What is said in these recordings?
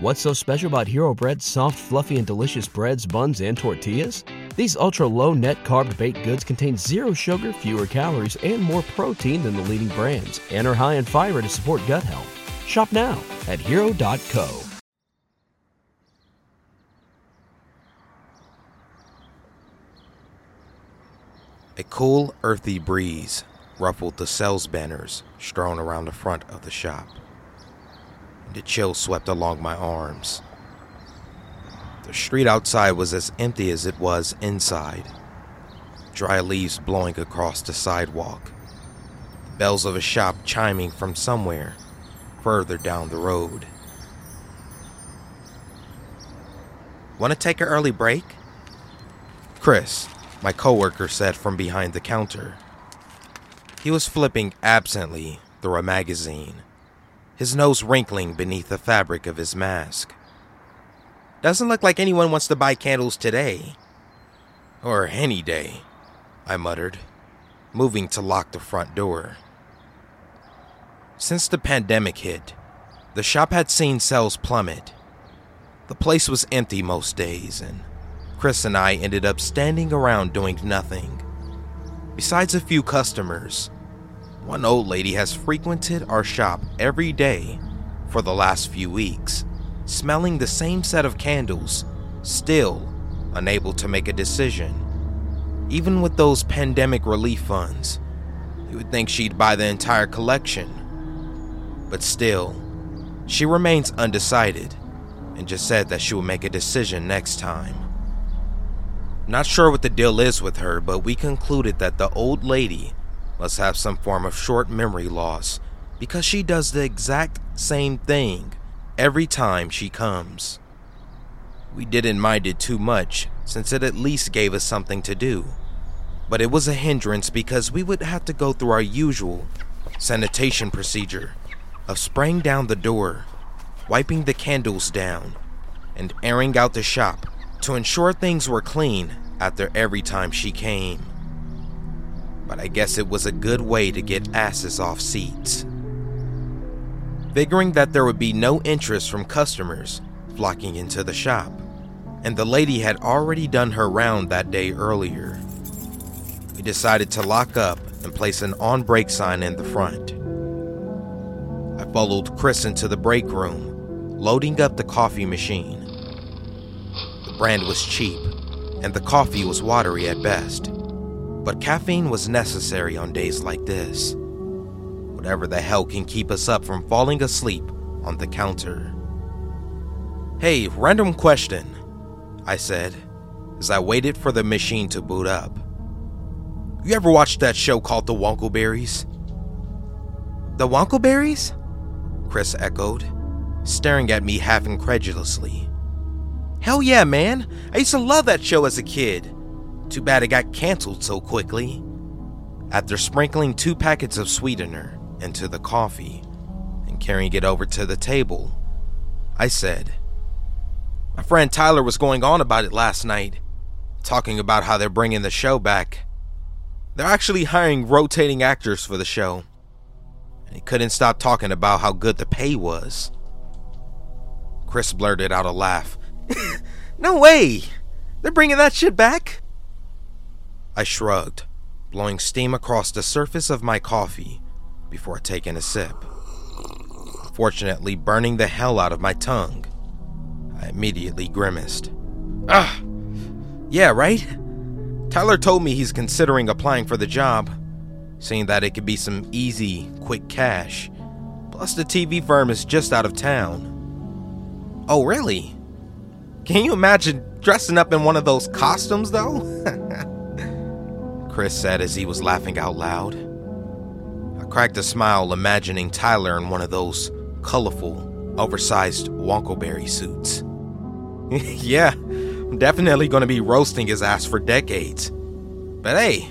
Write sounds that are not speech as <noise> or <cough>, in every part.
What's so special about Hero Bread's soft, fluffy, and delicious breads, buns, and tortillas? These ultra low net carb baked goods contain zero sugar, fewer calories, and more protein than the leading brands, and are high in fiber to support gut health. Shop now at hero.co. A cool, earthy breeze ruffled the sales banners strewn around the front of the shop. And the chill swept along my arms. The street outside was as empty as it was inside. Dry leaves blowing across the sidewalk. The bells of a shop chiming from somewhere further down the road. Want to take an early break? Chris, my coworker said from behind the counter. He was flipping absently through a magazine, his nose wrinkling beneath the fabric of his mask. Doesn't look like anyone wants to buy candles today. Or any day, I muttered, moving to lock the front door. Since the pandemic hit, the shop had seen sales plummet. The place was empty most days, and Chris and I ended up standing around doing nothing. Besides a few customers, one old lady has frequented our shop every day for the last few weeks, smelling the same set of candles, still unable to make a decision. Even with those pandemic relief funds, you would think she'd buy the entire collection. But still, she remains undecided and just said that she will make a decision next time. Not sure what the deal is with her, but we concluded that the old lady must have some form of short memory loss because she does the exact same thing every time she comes. We didn't mind it too much since it at least gave us something to do, but it was a hindrance because we would have to go through our usual sanitation procedure of spraying down the door, wiping the candles down, and airing out the shop to ensure things were clean after every time she came. But I guess it was a good way to get asses off seats. Figuring that there would be no interest from customers flocking into the shop, and the lady had already done her round that day earlier, we decided to lock up and place an on break sign in the front. I followed Chris into the break room, loading up the coffee machine The brand was cheap, and the coffee was watery at best. But caffeine was necessary on days like this. Whatever the hell can keep us up from falling asleep on the counter. Hey, random question, I said as I waited for the machine to boot up. You ever watched that show called The Wonkleberries? The Wonkleberries? Chris echoed, staring at me half incredulously. Hell yeah, man. I used to love that show as a kid. Too bad it got canceled so quickly. After sprinkling two packets of sweetener into the coffee and carrying it over to the table, I said, My friend Tyler was going on about it last night, talking about how they're bringing the show back. They're actually hiring rotating actors for the show. And he couldn't stop talking about how good the pay was. Chris blurted out a laugh <laughs> no way! They're bringing that shit back? I shrugged, blowing steam across the surface of my coffee before taking a sip. Fortunately, burning the hell out of my tongue, I immediately grimaced. Ah! Yeah, right? Tyler told me he's considering applying for the job, seeing that it could be some easy, quick cash. Plus, the TV firm is just out of town. Oh, really? Can you imagine dressing up in one of those costumes, though? <laughs> Chris said as he was laughing out loud. I cracked a smile, imagining Tyler in one of those colorful, oversized Wonkleberry suits. <laughs> yeah, I'm definitely going to be roasting his ass for decades. But hey,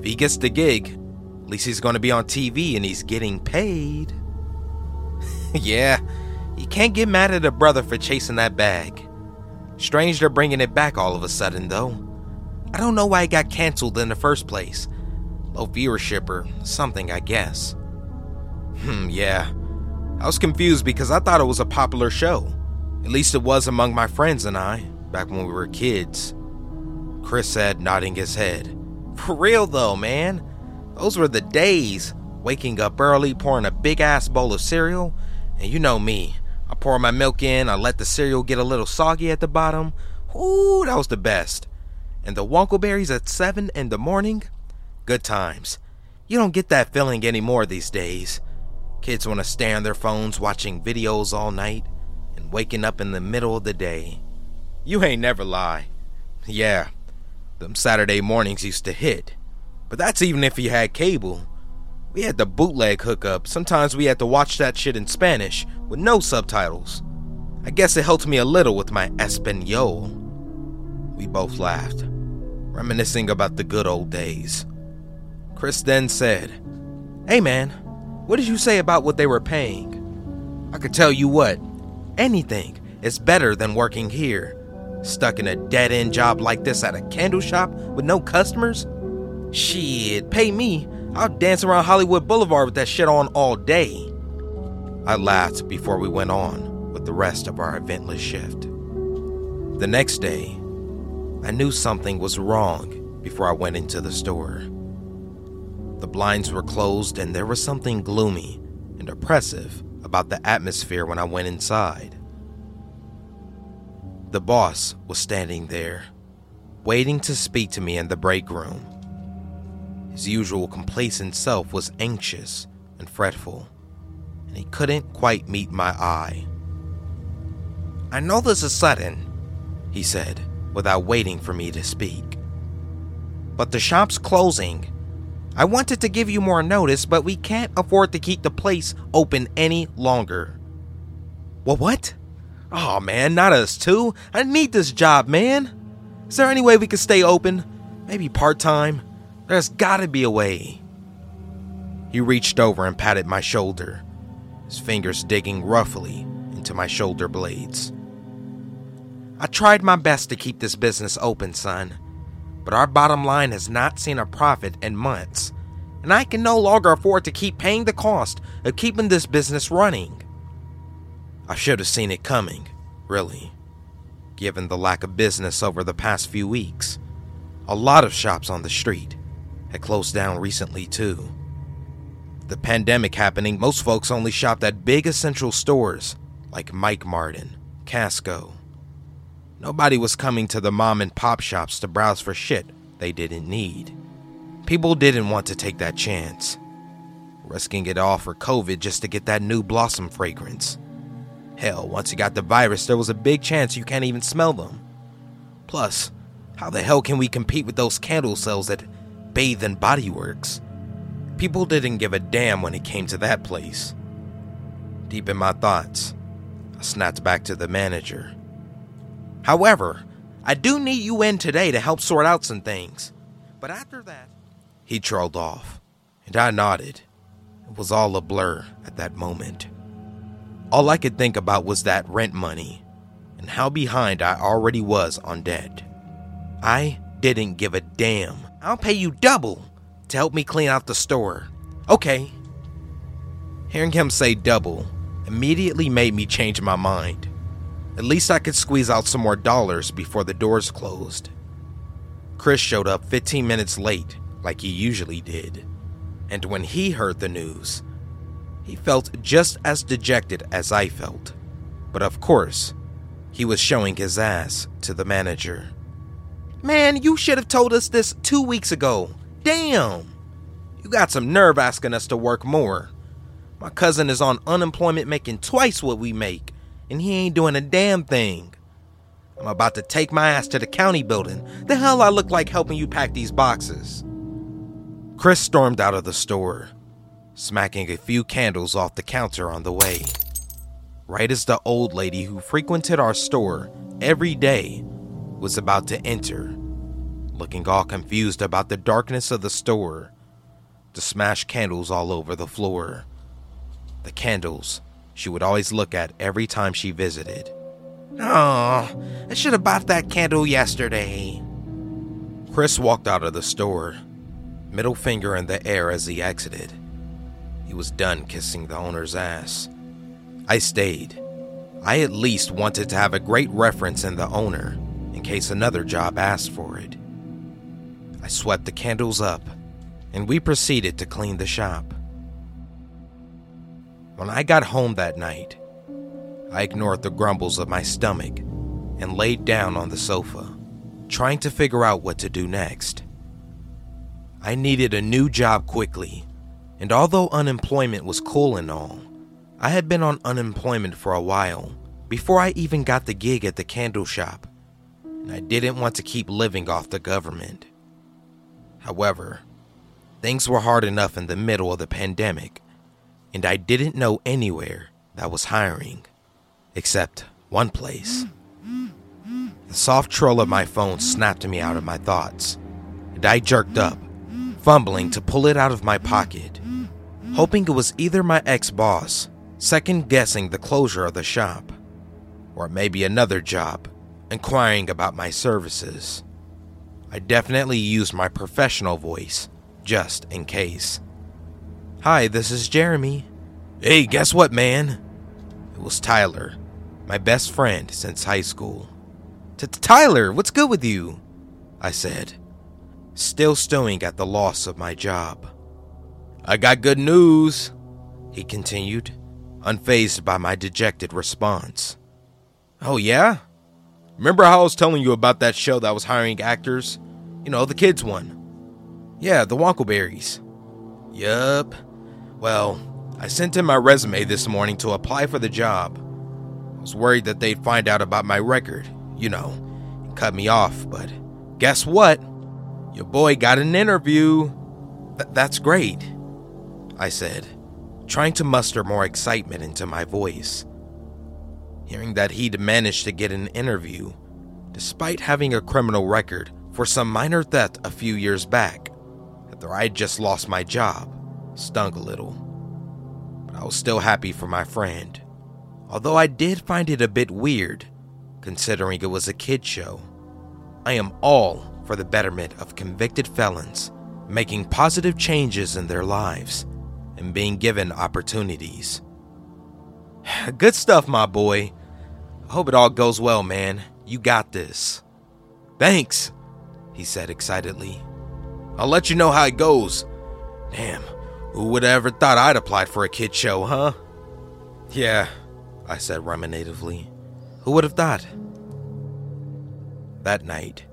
if he gets the gig, at least he's going to be on TV and he's getting paid. <laughs> yeah, you can't get mad at a brother for chasing that bag. Strange they're bringing it back all of a sudden, though. I don't know why it got canceled in the first place. Low viewership or something, I guess. Hmm, yeah. I was confused because I thought it was a popular show, At least it was among my friends and I, back when we were kids. Chris said, nodding his head. <laughs> For real though, man. Those were the days. Waking up early, pouring a big ass bowl of cereal. And you know me. I pour my milk in, I let the cereal get a little soggy at the bottom. Ooh, that was the best. And the Wonkleberries at 7 in the morning? Good times. You don't get that feeling anymore these days. Kids want to stay on their phones watching videos all night and waking up in the middle of the day. You ain't never lie. Yeah, them Saturday mornings used to hit. But that's even if you had cable. We had the bootleg hookup. Sometimes we had to watch that shit in Spanish with no subtitles. I guess it helped me a little with my Espanol. We both laughed, reminiscing about the good old days. Chris then said, Hey man, what did you say about what they were paying? I could tell you what, anything is better than working here. Stuck in a dead end job like this at a candle shop with no customers? Shit, pay me. I'll dance around Hollywood Boulevard with that shit on all day. I laughed before we went on with the rest of our eventless shift. The next day, I knew something was wrong before I went into the store. The blinds were closed, and there was something gloomy and oppressive about the atmosphere when I went inside. The boss was standing there, waiting to speak to me in the break room. His usual complacent self was anxious and fretful, and he couldn't quite meet my eye. I know this is sudden, he said, without waiting for me to speak. But the shop's closing. I wanted to give you more notice, but we can't afford to keep the place open any longer. Well, what? Oh man, not us too. I need this job, man. Is there any way we could stay open? Maybe part time? There's gotta be a way. He reached over and patted my shoulder, his fingers digging roughly into my shoulder blades. I tried my best to keep this business open, son, but our bottom line has not seen a profit in months, and I can no longer afford to keep paying the cost of keeping this business running. I should have seen it coming, really, given the lack of business over the past few weeks. A lot of shops on the street had closed down recently, too. The pandemic happening, most folks only shopped at big essential stores like Mike Martin, Costco, Nobody was coming to the mom and pop shops to browse for shit they didn't need. People didn't want to take that chance, risking it all for COVID just to get that new blossom fragrance. Hell, once you got the virus, there was a big chance you can't even smell them. Plus, how the hell can we compete with those candle sales at Bath and Body Works? People didn't give a damn when it came to that place. Deep in my thoughts, I snapped back to the manager. However, I do need you in today to help sort out some things. But after that, he trailed off, and I nodded. It was all a blur at that moment. All I could think about was that rent money and how behind I already was on debt. I didn't give a damn. I'll pay you double to help me clean out the store. Okay. Hearing him say double immediately made me change my mind. At least I could squeeze out some more dollars before the doors closed. Chris showed up 15 minutes late, like he usually did. And when he heard the news, he felt just as dejected as I felt. But of course, he was showing his ass to the manager. Man, you should have told us this two weeks ago. Damn! You got some nerve asking us to work more. My cousin is on unemployment making twice what we make and he ain't doing a damn thing. I'm about to take my ass to the county building. The hell I look like helping you pack these boxes? Chris stormed out of the store, smacking a few candles off the counter on the way. Right as the old lady who frequented our store every day was about to enter, looking all confused about the darkness of the store, the smashed candles all over the floor. The candles she would always look at every time she visited. Oh, I should have bought that candle yesterday. Chris walked out of the store, middle finger in the air as he exited. He was done kissing the owner's ass. I stayed, I at least wanted to have a great reference in the owner in case another job asked for it. I swept the candles up and we proceeded to clean the shop. When I got home that night, I ignored the grumbles of my stomach and laid down on the sofa, trying to figure out what to do next. I needed a new job quickly, and although unemployment was cool and all, I had been on unemployment for a while before I even got the gig at the candle shop, and I didn't want to keep living off the government. However, things were hard enough in the middle of the pandemic, and I didn't know anywhere that was hiring, except one place. The soft trill of my phone snapped me out of my thoughts, and I jerked up, fumbling to pull it out of my pocket, hoping it was either my ex boss second guessing the closure of the shop, or maybe another job inquiring about my services. I definitely used my professional voice just in case. Hi, this is Jeremy. Hey, guess what, man? It was Tyler, my best friend since high school. Tyler, what's good with you? I said, still stewing at the loss of my job. I got good news, he continued unfazed by my dejected response. Oh, yeah? Remember how I was telling you about that show that was hiring actors? You know, the kids one. Yeah, the Wonkleberries. Yup. Well, I sent in my resume this morning to apply for the job. I was worried that they'd find out about my record, you know, and cut me off, but guess what? Your boy got an interview. Th- that's great, I said trying to muster more excitement into my voice. Hearing that he'd managed to get an interview, despite having a criminal record for some minor theft a few years back, after I'd just lost my job, stung a little. But I was still happy for my friend, although I did find it a bit weird, considering it was a kid show. I am all for the betterment of convicted felons making positive changes in their lives and being given opportunities. <sighs> Good stuff, my boy. I hope it all goes well, man. You got this. Thanks, he said excitedly. I'll let you know how it goes. Damn, who would have ever thought I'd applied for a kid show, huh? Yeah, I said ruminatively. Who would have thought? That night,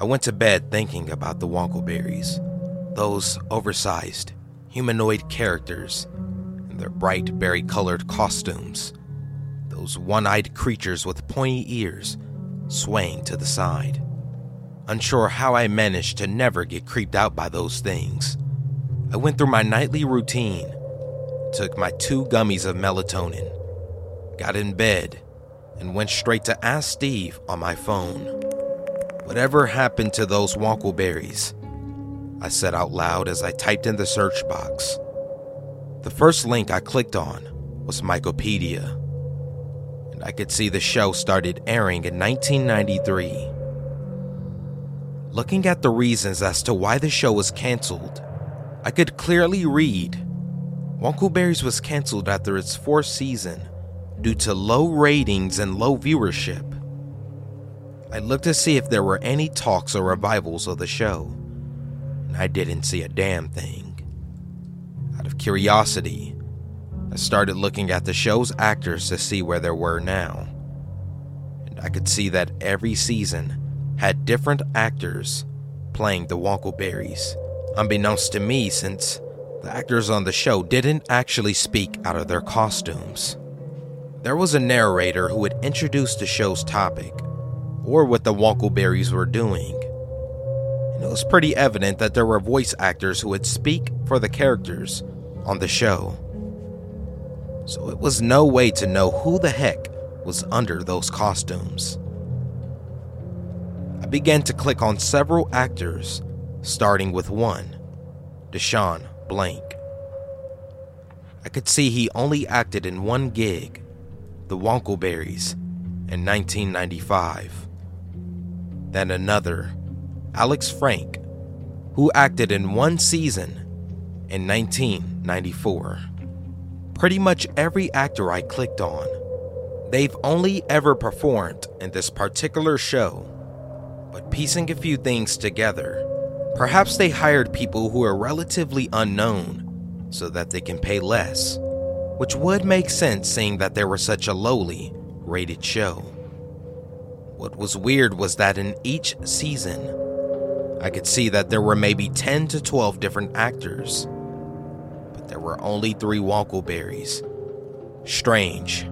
I went to bed thinking about the Wonkleberries, those oversized, humanoid characters in their bright berry colored costumes, those one eyed creatures with pointy ears swaying to the side. Unsure how I managed to never get creeped out by those things, I went through my nightly routine, took my two gummies of melatonin, got in bed, and went straight to Ask Steve on my phone. Whatever happened to those wonkleberries? I said out loud as I typed in the search box. The first link I clicked on was Mycopedia, and I could see the show started airing in 1993. Looking at the reasons as to why the show was canceled, I could clearly read Wonkleberries was canceled after its fourth season due to low ratings and low viewership. I looked to see if there were any talks or revivals of the show and I didn't see a damn thing. Out of curiosity, I started looking at the show's actors to see where they were now. And I could see that every season had different actors playing the Wonkleberries, unbeknownst to me since the actors on the show didn't actually speak out of their costumes. There was a narrator who would introduce the show's topic, or what the Wonkleberries were doing, and it was pretty evident that there were voice actors who would speak for the characters on the show. So it was no way to know who the heck was under those costumes. I began to click on several actors, starting with one, Deshaun Blank. I could see he only acted in one gig, The Wonkleberries, in 1995. Then another, Alex Frank, who acted in one season in 1994. Pretty much every actor I clicked on They've only ever performed in this particular show, but piecing a few things together, perhaps they hired people who are relatively unknown so that they can pay less, which would make sense seeing that they were such a lowly rated show. What was weird was that in each season, I could see that there were maybe 10 to 12 different actors, but there were only three Wonkleberries. Strange,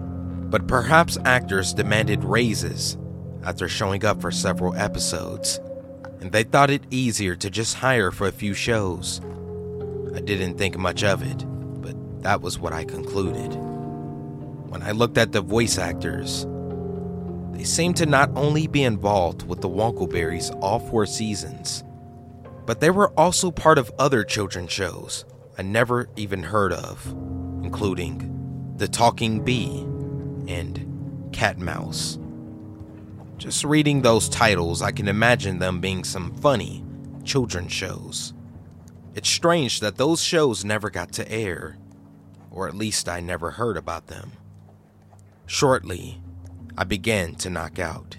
but perhaps actors demanded raises after showing up for several episodes, and they thought it easier to just hire for a few shows. I didn't think much of it, but that was what I concluded. When I looked at the voice actors, they seemed to not only be involved with the Wonkleberries all four seasons, but they were also part of other children's shows I never even heard of, including The Talking Bee and Cat Mouse. Just reading those titles, I can imagine them being some funny children's shows. It's strange that those shows never got to air, or at least I never heard about them. Shortly, I began to knock out.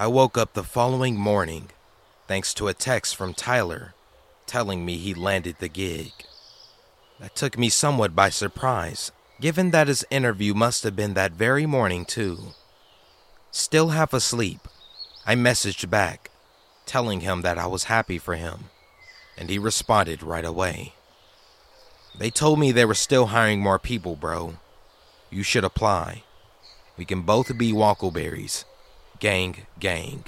I woke up the following morning thanks to a text from Tyler telling me he landed the gig. That took me somewhat by surprise, given that his interview must have been that very morning, too. Still half asleep, I messaged back, telling him that I was happy for him, and he responded right away. They told me they were still hiring more people, bro. You should apply. We can both be Wonkleberries. Gang, gang.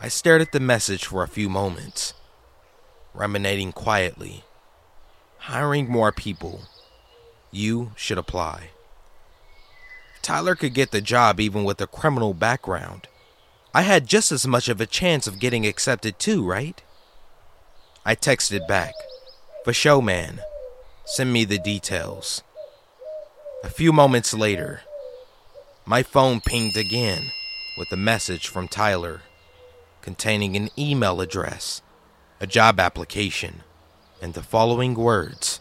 I stared at the message for a few moments, ruminating quietly. Hiring more people. You should apply. Tyler could get the job even with a criminal background. I had just as much of a chance of getting accepted too, right? I texted back, For show, man. Send me the details. A few moments later, my phone pinged again with a message from Tyler containing an email address, a job application, and the following words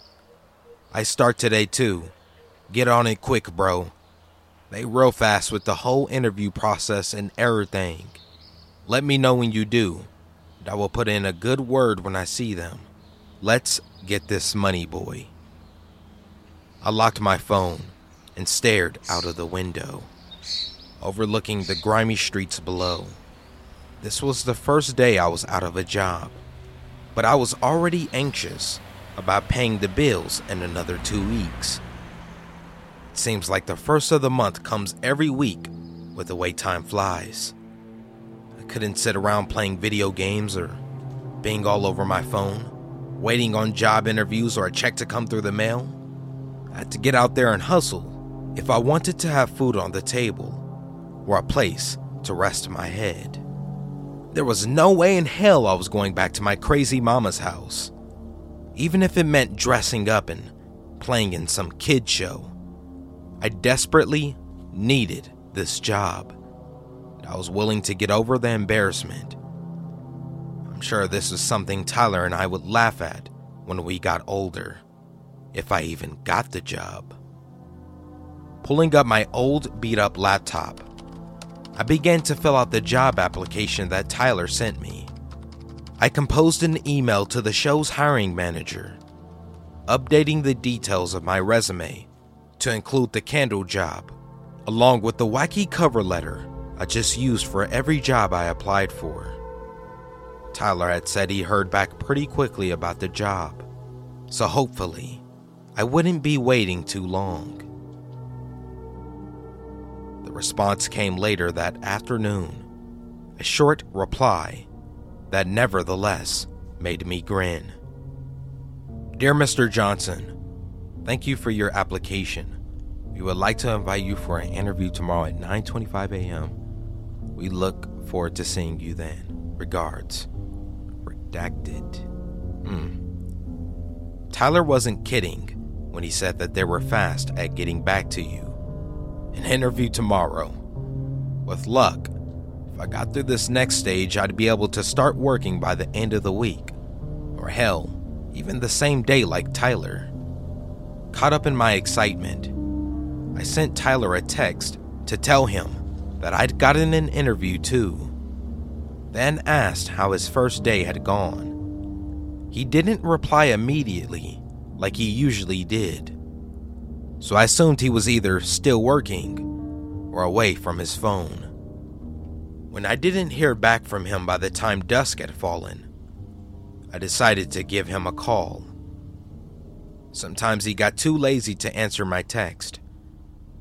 I start today too. Get on it quick, bro. They real fast with the whole interview process and error thing. Let me know when you do. And I will put in a good word when I see them. Let's get this money, boy. I locked my phone and stared out of the window, overlooking the grimy streets below. This was the first day I was out of a job, but I was already anxious about paying the bills in another two weeks. It seems like the first of the month comes every week with the way time flies. I couldn't sit around playing video games or being all over my phone, waiting on job interviews or a check to come through the mail. I had to get out there and hustle if I wanted to have food on the table or a place to rest my head. There was no way in hell I was going back to my crazy mama's house, even if it meant dressing up and playing in some kid show. I desperately needed this job. I was willing to get over the embarrassment. I'm sure this is something Tyler and I would laugh at when we got older, if I even got the job. Pulling up my old beat up laptop, I began to fill out the job application that Tyler sent me. I composed an email to the show's hiring manager, updating the details of my resume to include the candle job, along with the wacky cover letter I just used for every job I applied for. Tyler had said he heard back pretty quickly about the job, so hopefully, I wouldn't be waiting too long. Response came later that afternoon, a short reply that nevertheless made me grin. Dear Mr. Johnson, Thank you for your application. We would like to invite you for an interview tomorrow at 9:25 a.m. We look forward to seeing you then. Regards. Redacted. Hmm. Tyler wasn't kidding when he said that they were fast at getting back to you. An interview tomorrow. With luck, if I got through this next stage, I'd be able to start working by the end of the week. Or hell, even the same day like Tyler. Caught up in my excitement, I sent Tyler a text to tell him that I'd gotten an interview too. Then asked how his first day had gone. He didn't reply immediately like he usually did. So I assumed he was either still working or away from his phone. When I didn't hear back from him by the time dusk had fallen, I decided to give him a call. Sometimes he got too lazy to answer my text,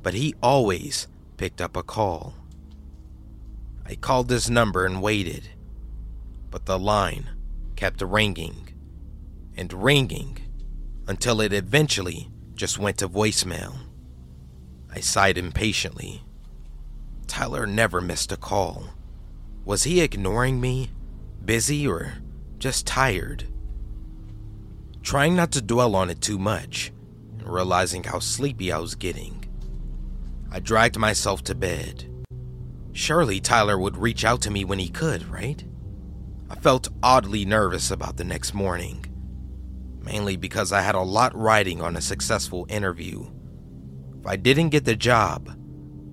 but he always picked up a call. I called his number and waited, but the line kept ringing and ringing until it eventually just went to voicemail. I sighed impatiently. Tyler never missed a call. Was he ignoring me? Busy or just tired? Trying not to dwell on it too much, and realizing how sleepy I was getting, I dragged myself to bed. Surely Tyler would reach out to me when he could, right? I felt oddly nervous about the next morning, mainly because I had a lot riding on a successful interview. If I didn't get the job,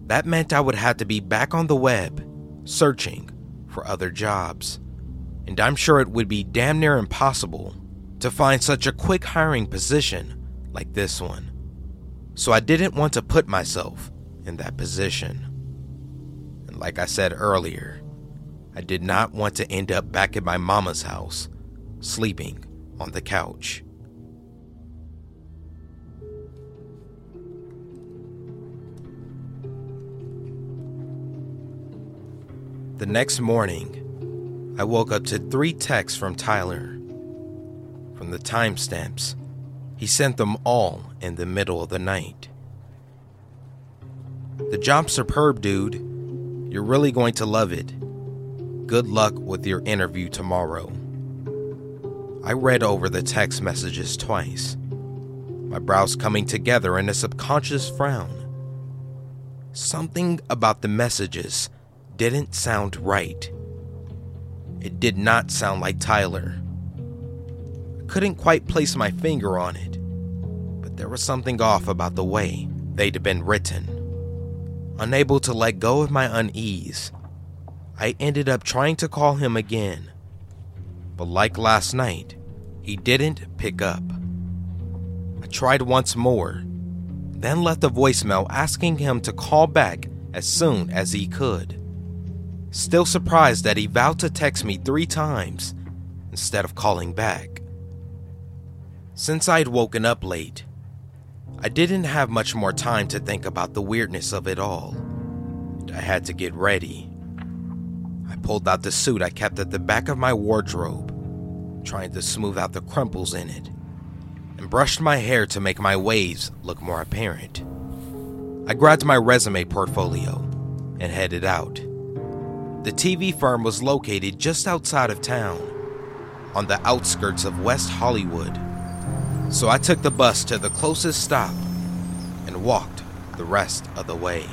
that meant I would have to be back on the web, searching for other jobs. And I'm sure it would be damn near impossible to find such a quick hiring position like this one. So I didn't want to put myself in that position. And like I said earlier, I did not want to end up back at my mama's house, sleeping on the couch. The next morning, I woke up to three texts from Tyler. From the timestamps, he sent them all in the middle of the night. The job's superb, dude. You're really going to love it. Good luck with your interview tomorrow. I read over the text messages twice, my brows coming together in a subconscious frown. Something about the messages didn't sound right. It did not sound like Tyler. I couldn't quite place my finger on it, but there was something off about the way they'd been written. Unable to let go of my unease, I ended up trying to call him again. But like last night, he didn't pick up. I tried once more, then left a voicemail asking him to call back as soon as he could. Still surprised that he vowed to text me three times instead of calling back. Since I'd woken up late, I didn't have much more time to think about the weirdness of it all, I had to get ready. I pulled out the suit I kept at the back of my wardrobe, trying to smooth out the crumples in it, and brushed my hair to make my waves look more apparent. I grabbed my resume portfolio and headed out. The TV firm was located just outside of town, on the outskirts of West Hollywood. So I took the bus to the closest stop and walked the rest of the way.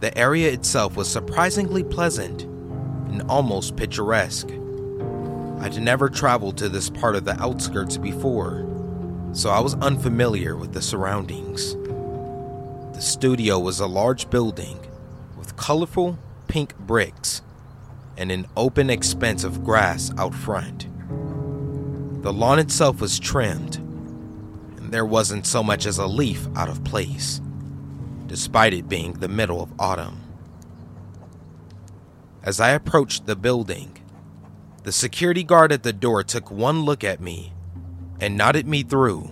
The area itself was surprisingly pleasant and almost picturesque. I'd never traveled to this part of the outskirts before, so I was unfamiliar with the surroundings. The studio was a large building with colorful pink bricks and an open expanse of grass out front. The lawn itself was trimmed, and there wasn't so much as a leaf out of place, despite it being the middle of autumn. As I approached the building, the security guard at the door took one look at me and nodded me through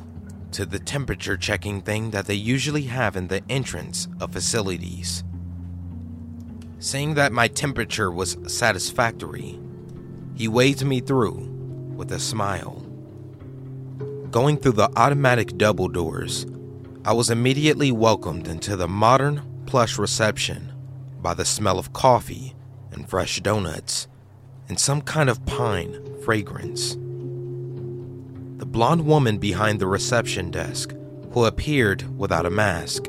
to the temperature checking thing that they usually have in the entrance of facilities. Saying that my temperature was satisfactory, he waved me through with a smile. Going through the automatic double doors, I was immediately welcomed into the modern, plush reception by the smell of coffee and fresh donuts and some kind of pine fragrance. The blonde woman behind the reception desk, who appeared without a mask,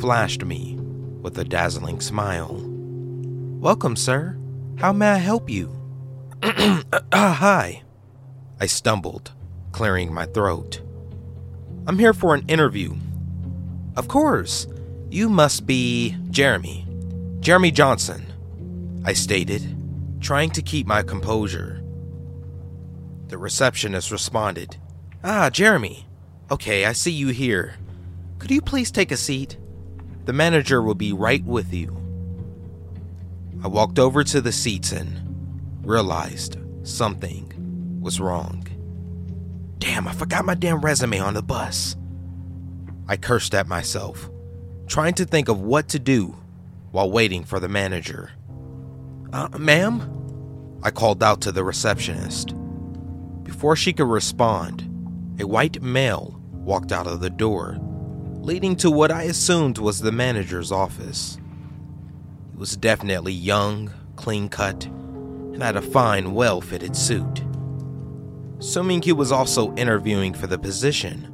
flashed me with a dazzling smile. Welcome, sir. How may I help you? uh, <clears throat> hi. I stumbled, clearing my throat. I'm here for an interview. Of course. You must be Jeremy. Jeremy Johnson, I stated, trying to keep my composure. The receptionist responded, Ah, Jeremy. Okay, I see you here. Could you please take a seat? The manager will be right with you. I walked over to the seats and realized something was wrong. Damn, I forgot my damn resume on the bus. I cursed at myself, trying to think of what to do while waiting for the manager. Uh, ma'am? I called out to the receptionist. Before she could respond, a white male walked out of the door, leading to what I assumed was the manager's office. He was definitely young, clean cut, and had a fine, well fitted suit. Assuming he was also interviewing for the position,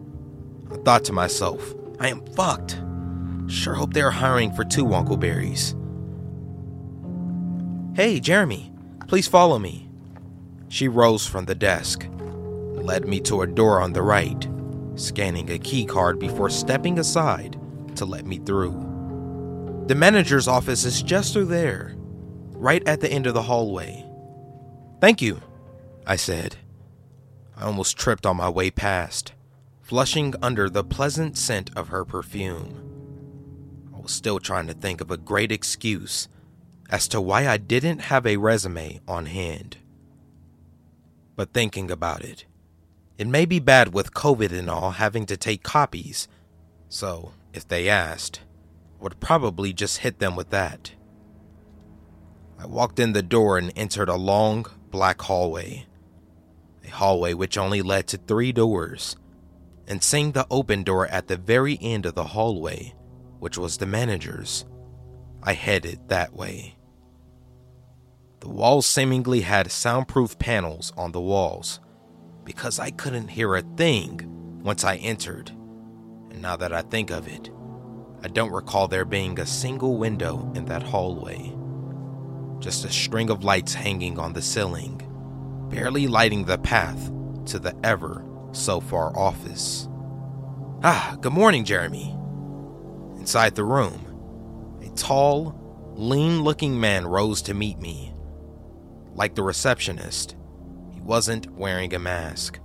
I thought to myself, I am fucked. Sure hope they're hiring for two Wonkleberries. Hey, Jeremy, please follow me. She rose from the desk, led me to a door on the right, scanning a key card before stepping aside to let me through. The manager's office is just through there, right at the end of the hallway. Thank you, I said. I almost tripped on my way past, flushing under the pleasant scent of her perfume. I was still trying to think of a great excuse as to why I didn't have a resume on hand. But thinking about it, it may be bad with COVID and all having to take copies, so if they asked, I would probably just hit them with that. I walked in the door and entered a long, black hallway. A hallway which only led to three doors, and seeing the open door at the very end of the hallway, which was the manager's, I headed that way. The walls seemingly had soundproof panels on the walls because I couldn't hear a thing once I entered. And now that I think of it, I don't recall there being a single window in that hallway. Just a string of lights hanging on the ceiling, barely lighting the path to the ever so far office. Ah, good morning, Jeremy. Inside the room, a tall, lean looking man rose to meet me. Like the receptionist, he wasn't wearing a mask,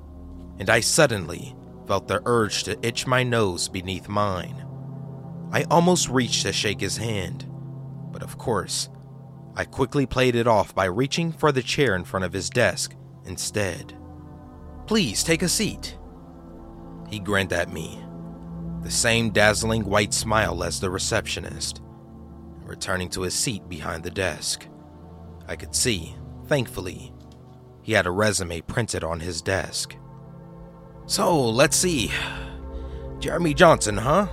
and I suddenly felt the urge to itch my nose beneath mine. I almost reached to shake his hand, but of course, I quickly played it off by reaching for the chair in front of his desk instead. Please take a seat. He grinned at me, the same dazzling white smile as the receptionist, returning to his seat behind the desk. I could see, thankfully, he had a resume printed on his desk. So, let's see. Jeremy Johnson, huh?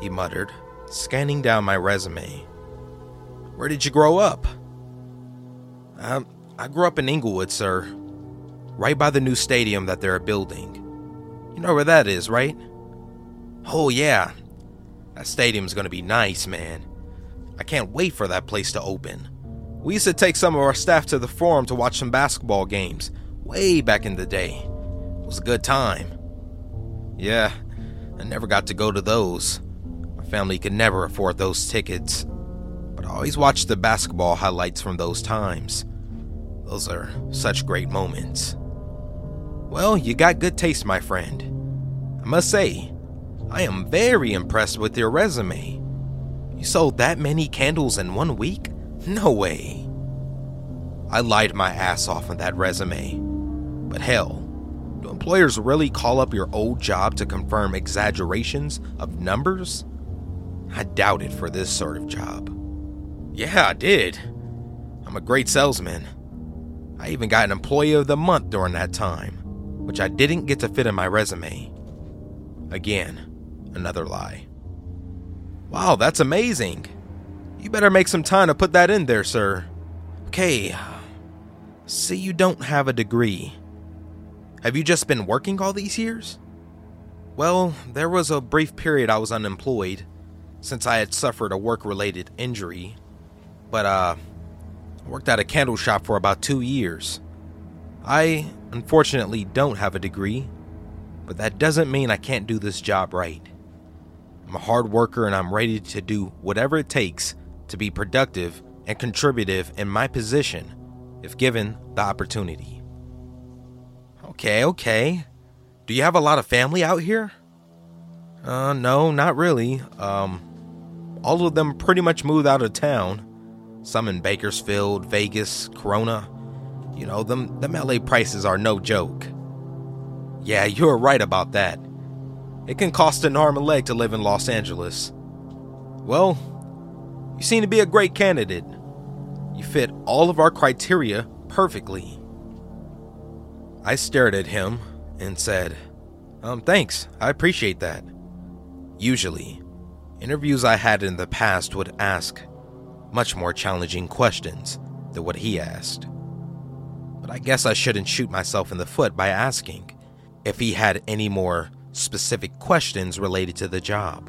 He muttered, scanning down my resume. Where did you grow up? Um, I grew up in Inglewood, sir. Right by the new stadium that they're building. You know where that is, right? Oh, yeah. That stadium's gonna be nice, man. I can't wait for that place to open. We used to take some of our staff to the forum to watch some basketball games, way back in the day. It was a good time. Yeah, I never got to go to those. My family could never afford those tickets. But I always watched the basketball highlights from those times. Those are such great moments. Well, you got good taste, my friend. I must say, I am very impressed with your resume. You sold that many candles in one week? No way. I lied my ass off on that resume. But hell, do employers really call up your old job to confirm exaggerations of numbers? I doubt it for this sort of job. Yeah, I did. I'm a great salesman. I even got an Employee of the Month during that time, which I didn't get to fit in my resume. Again, another lie. Wow, that's amazing. You better make some time to put that in there, sir. Okay. See, you don't have a degree. Have you just been working all these years? Well, there was a brief period I was unemployed since I had suffered a work related injury. But, uh, worked at a candle shop for about two years. I, unfortunately, don't have a degree, but that doesn't mean I can't do this job right. I'm a hard worker and I'm ready to do whatever it takes to be productive and contributive in my position if given the opportunity. Okay, okay. Do you have a lot of family out here? Uh, no, not really. Um, all of them pretty much moved out of town. Some in Bakersfield, Vegas, Corona. You know, them, them LA prices are no joke. Yeah, you're right about that. It can cost an arm and leg to live in Los Angeles. Well, you seem to be a great candidate. You fit all of our criteria perfectly. I stared at him and said, Um, thanks, I appreciate that. Usually, interviews I had in the past would ask much more challenging questions than what he asked. But I guess I shouldn't shoot myself in the foot by asking if he had any more specific questions related to the job.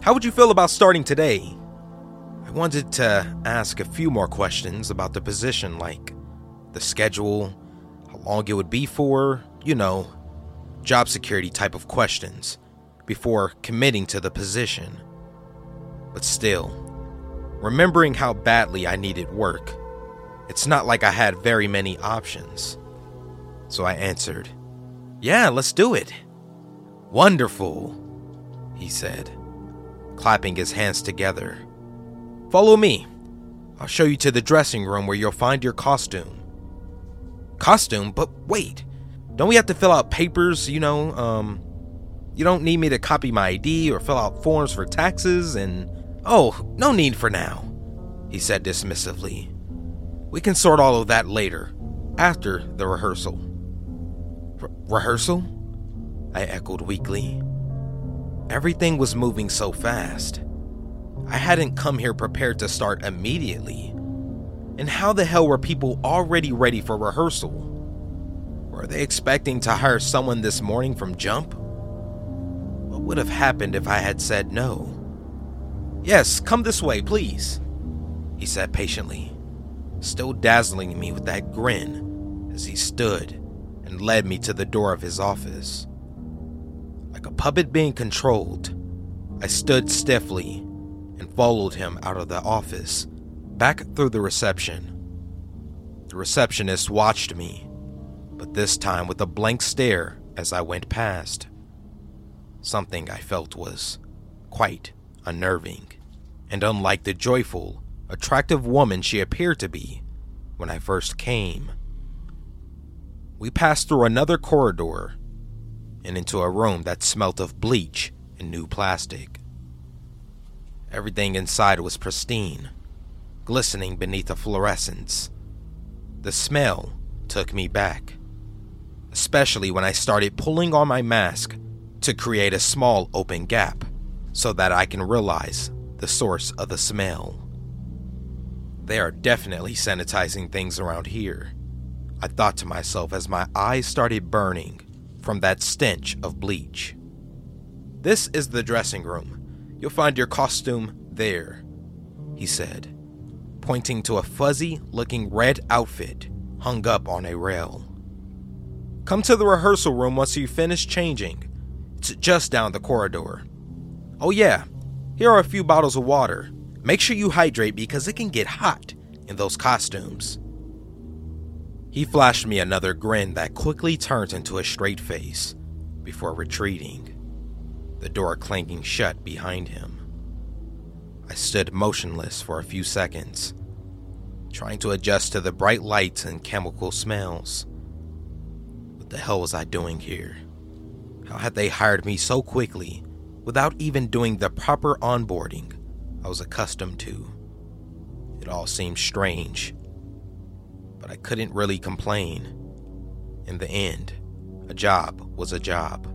How would you feel about starting today? I wanted to ask a few more questions about the position, like the schedule, how long it would be for, you know, job security type of questions, before committing to the position. But still, remembering how badly I needed work, it's not like I had very many options. So I answered, Yeah, let's do it. Wonderful, he said, clapping his hands together. Follow me. I'll show you to the dressing room where you'll find your costume. Costume? But wait, don't we have to fill out papers, you know? Um, you don't need me to copy my ID or fill out forms for taxes and. Oh, no need for now, he said dismissively. We can sort all of that later, after the rehearsal. R- rehearsal? I echoed weakly. Everything was moving so fast. I hadn't come here prepared to start immediately. And how the hell were people already ready for rehearsal? Were they expecting to hire someone this morning from Jump? What would have happened if I had said no? Yes, come this way, please, he said patiently, still dazzling me with that grin as he stood and led me to the door of his office. Like a puppet being controlled, I stood stiffly and followed him out of the office, back through the reception. The receptionist watched me, but this time with a blank stare as I went past. Something I felt was quite unnerving, and unlike the joyful, attractive woman she appeared to be when I first came. We passed through another corridor and into a room that smelt of bleach and new plastic. Everything inside was pristine, glistening beneath the fluorescence. The smell took me back, especially when I started pulling on my mask to create a small open gap so that I can realize the source of the smell. They are definitely sanitizing things around here, I thought to myself as my eyes started burning from that stench of bleach. This is the dressing room. You'll find your costume there, he said, pointing to a fuzzy looking red outfit hung up on a rail. Come to the rehearsal room once you finish changing. It's just down the corridor. Oh, yeah, here are a few bottles of water. Make sure you hydrate because it can get hot in those costumes. He flashed me another grin that quickly turned into a straight face before retreating the door clanging shut behind him. I stood motionless for a few seconds, trying to adjust to the bright lights and chemical smells. What the hell was I doing here? How had they hired me so quickly without even doing the proper onboarding I was accustomed to? It all seemed strange, but I couldn't really complain. In the end, a job was a job.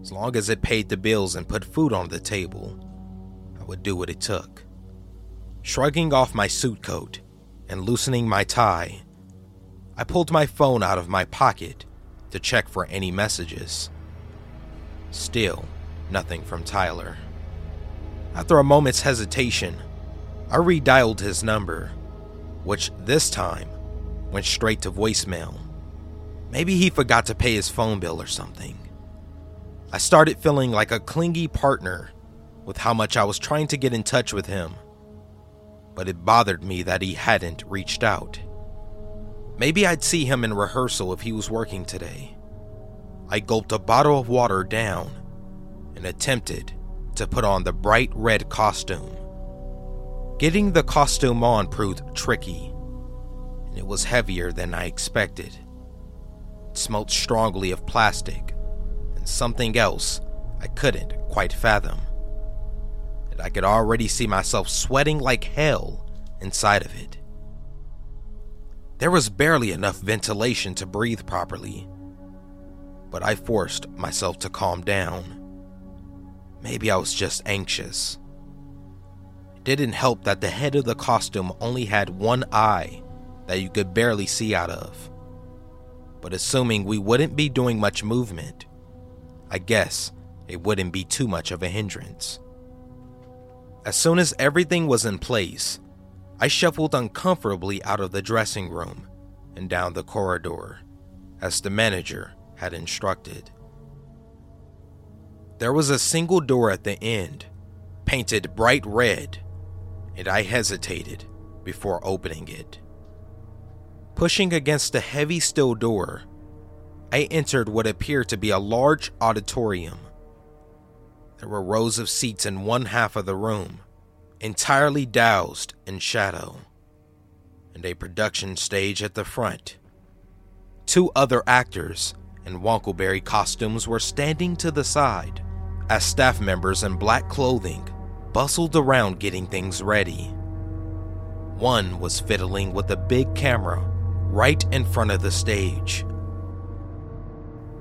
As long as it paid the bills and put food on the table, I would do what it took. Shrugging off my suit coat and loosening my tie, I pulled my phone out of my pocket to check for any messages. Still, nothing from Tyler. After a moment's hesitation, I redialed his number, which this time went straight to voicemail. Maybe he forgot to pay his phone bill or something. I started feeling like a clingy partner with how much I was trying to get in touch with him, but it bothered me that he hadn't reached out. Maybe I'd see him in rehearsal if he was working today. I gulped a bottle of water down and attempted to put on the bright red costume. Getting the costume on proved tricky, and it was heavier than I expected. It smelled strongly of plastic something else I couldn't quite fathom. And I could already see myself sweating like hell inside of it. There was barely enough ventilation to breathe properly, but I forced myself to calm down. Maybe I was just anxious. It didn't help that the head of the costume only had one eye that you could barely see out of. But assuming we wouldn't be doing much movement, I guess it wouldn't be too much of a hindrance. As soon as everything was in place, I shuffled uncomfortably out of the dressing room and down the corridor, as the manager had instructed. There was a single door at the end, painted bright red, and I hesitated before opening it. Pushing against the heavy steel door, I entered what appeared to be a large auditorium. There were rows of seats in one half of the room, entirely doused in shadow, and a production stage at the front. Two other actors in Wonkleberry costumes were standing to the side, as staff members in black clothing bustled around getting things ready. One was fiddling with a big camera right in front of the stage.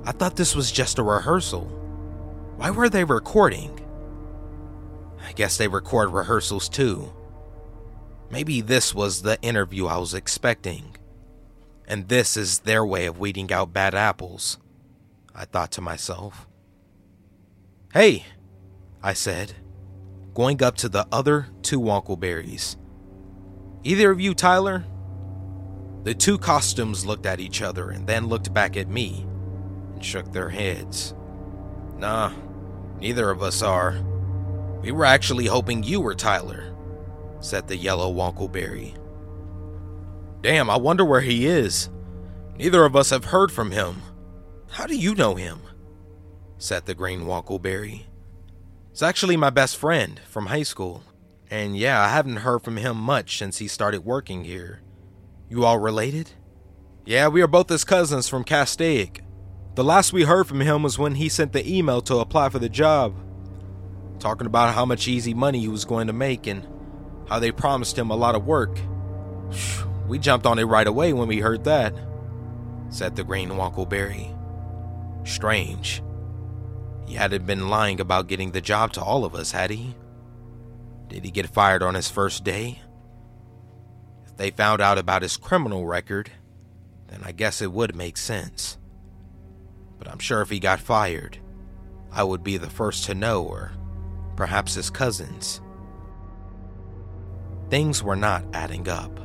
I thought this was just a rehearsal. Why were they recording? I guess they record rehearsals too. Maybe this was the interview I was expecting. And this is their way of weeding out bad apples, I thought to myself. Hey, I said, going up to the other two Wonkleberries. Either of you, Tyler? The two costumes looked at each other and then looked back at me and shook their heads. Nah, neither of us are. We were actually hoping you were Tyler, said the yellow Wonkleberry. Damn, I wonder where he is. Neither of us have heard from him. How do you know him? said the green Wonkleberry. It's actually my best friend from high school. And yeah, I haven't heard from him much since he started working here. You all related? Yeah, we are both his cousins from Castaic. The last we heard from him was when he sent the email to apply for the job, talking about how much easy money he was going to make and how they promised him a lot of work. We jumped on it right away when we heard that, said the green Wonkleberry. Strange. He hadn't been lying about getting the job to all of us, had he? Did he get fired on his first day? If they found out about his criminal record, then I guess it would make sense. But I'm sure if he got fired, I would be the first to know, or perhaps his cousins. Things were not adding up.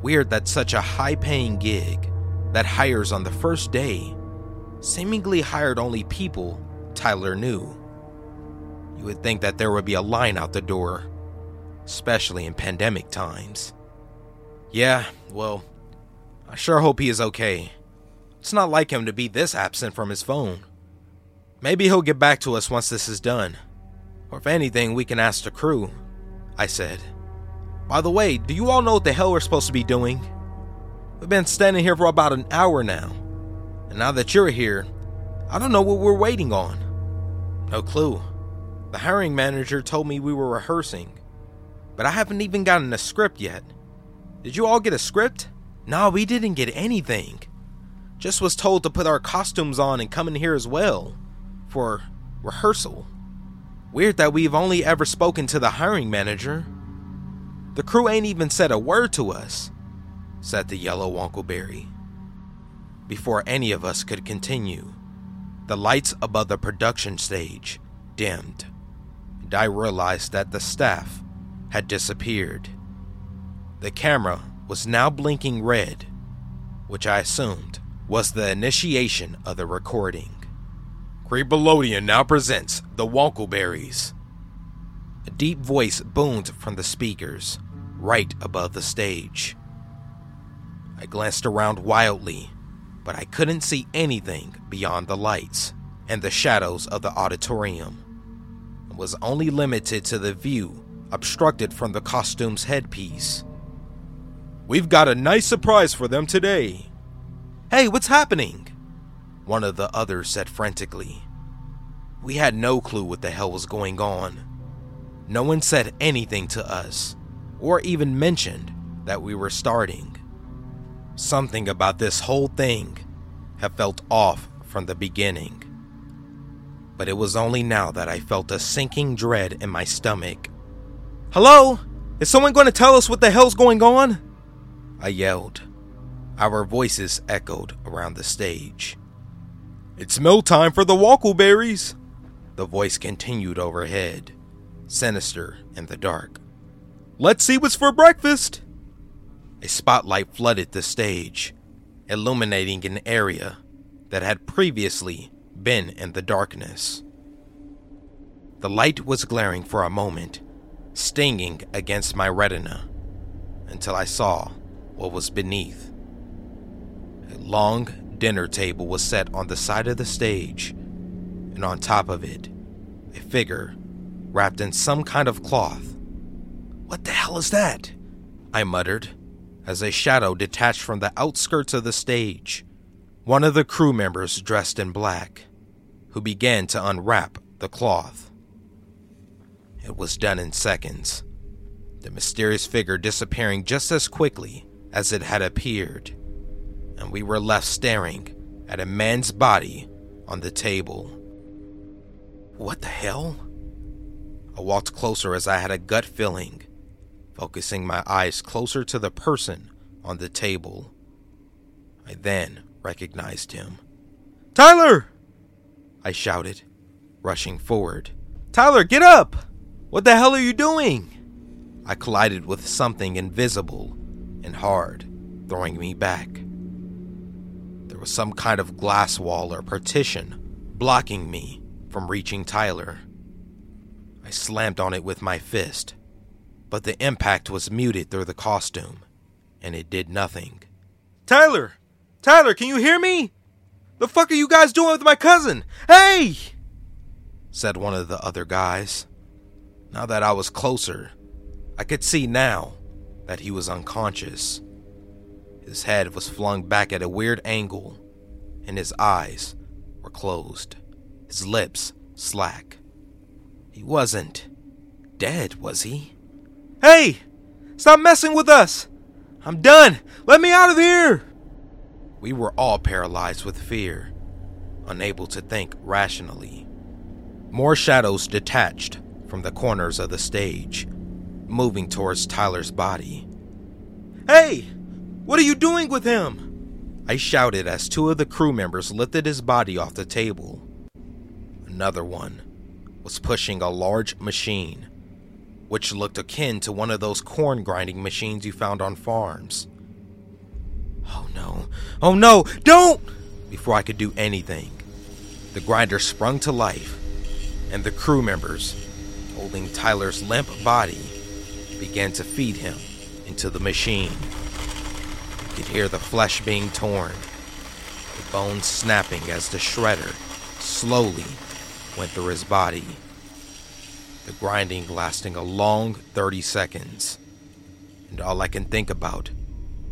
Weird that such a high paying gig that hires on the first day seemingly hired only people Tyler knew. You would think that there would be a line out the door, especially in pandemic times. Yeah, well, I sure hope he is okay. It's not like him to be this absent from his phone. Maybe he'll get back to us once this is done. Or if anything, we can ask the crew, I said. By the way, do you all know what the hell we're supposed to be doing? We've been standing here for about an hour now. And now that you're here, I don't know what we're waiting on. No clue. The hiring manager told me we were rehearsing, but I haven't even gotten a script yet. Did you all get a script? No, we didn't get anything. Just was told to put our costumes on and come in here as well for rehearsal. Weird that we've only ever spoken to the hiring manager. The crew ain't even said a word to us, said the yellow Wonkleberry. Before any of us could continue, the lights above the production stage dimmed, and I realized that the staff had disappeared. The camera was now blinking red, which I assumed was the initiation of the recording. Creepolodean now presents the Wonkleberries. A deep voice boomed from the speakers, right above the stage. I glanced around wildly, but I couldn't see anything beyond the lights and the shadows of the auditorium. It was only limited to the view obstructed from the costume's headpiece. We've got a nice surprise for them today. Hey, what's happening? One of the others said frantically. We had no clue what the hell was going on. No one said anything to us, or even mentioned that we were starting. Something about this whole thing had felt off from the beginning. But it was only now that I felt a sinking dread in my stomach. Hello? Is someone going to tell us what the hell's going on? I yelled. Our voices echoed around the stage. It's meal time for the Wonkleberries, the voice continued overhead, sinister in the dark. Let's see what's for breakfast. A spotlight flooded the stage, illuminating an area that had previously been in the darkness. The light was glaring for a moment, stinging against my retina, until I saw what was beneath. Long dinner table was set on the side of the stage, and on top of it, a figure wrapped in some kind of cloth. What the hell is that? I muttered as a shadow detached from the outskirts of the stage. One of the crew members dressed in black, who began to unwrap the cloth. It was done in seconds, the mysterious figure disappearing just as quickly as it had appeared, and we were left staring at a man's body on the table. What the hell? I walked closer as I had a gut feeling, focusing my eyes closer to the person on the table. I then recognized him. Tyler! I shouted, rushing forward. Tyler, get up! What the hell are you doing? I collided with something invisible and hard, throwing me back. There was some kind of glass wall or partition blocking me from reaching Tyler. I slammed on it with my fist, but the impact was muted through the costume, and it did nothing. Tyler! Tyler, can you hear me? The fuck are you guys doing with my cousin? Hey! said one of the other guys. Now that I was closer, I could see now that he was unconscious. His head was flung back at a weird angle, and his eyes were closed, his lips slack. He wasn't dead, was he? Hey! Stop messing with us! I'm done! Let me out of here! We were all paralyzed with fear, unable to think rationally. More shadows detached from the corners of the stage, moving towards Tyler's body. Hey! What are you doing with him? I shouted as two of the crew members lifted his body off the table. Another one was pushing a large machine, which looked akin to one of those corn grinding machines you found on farms. Oh no, oh no, don't! Before I could do anything, the grinder sprung to life, and the crew members, holding Tyler's limp body, began to feed him into the machine. Could hear the flesh being torn, the bones snapping as the shredder slowly went through his body. The grinding lasting a long 30 seconds, and all I can think about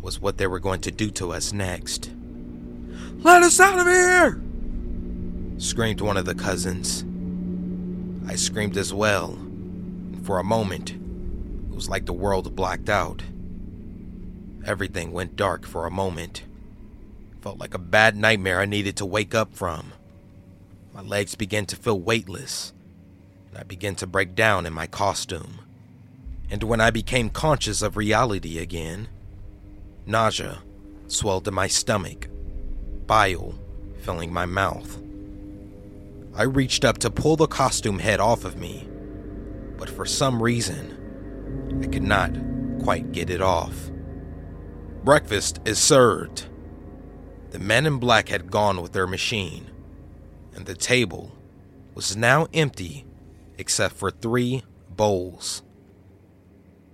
was what they were going to do to us next. Let us out of here! screamed one of the cousins. I screamed as well, and for a moment, it was like the world blacked out. Everything went dark for a moment. Felt like a bad nightmare I needed to wake up from. My legs began to feel weightless, and I began to break down in my costume. And when I became conscious of reality again, Nausea swelled in my stomach, bile filling my mouth. I reached up to pull the costume head off of me, but for some reason, I could not quite get it off. Breakfast is served. The men in black had gone with their machine, and the table was now empty except for three bowls.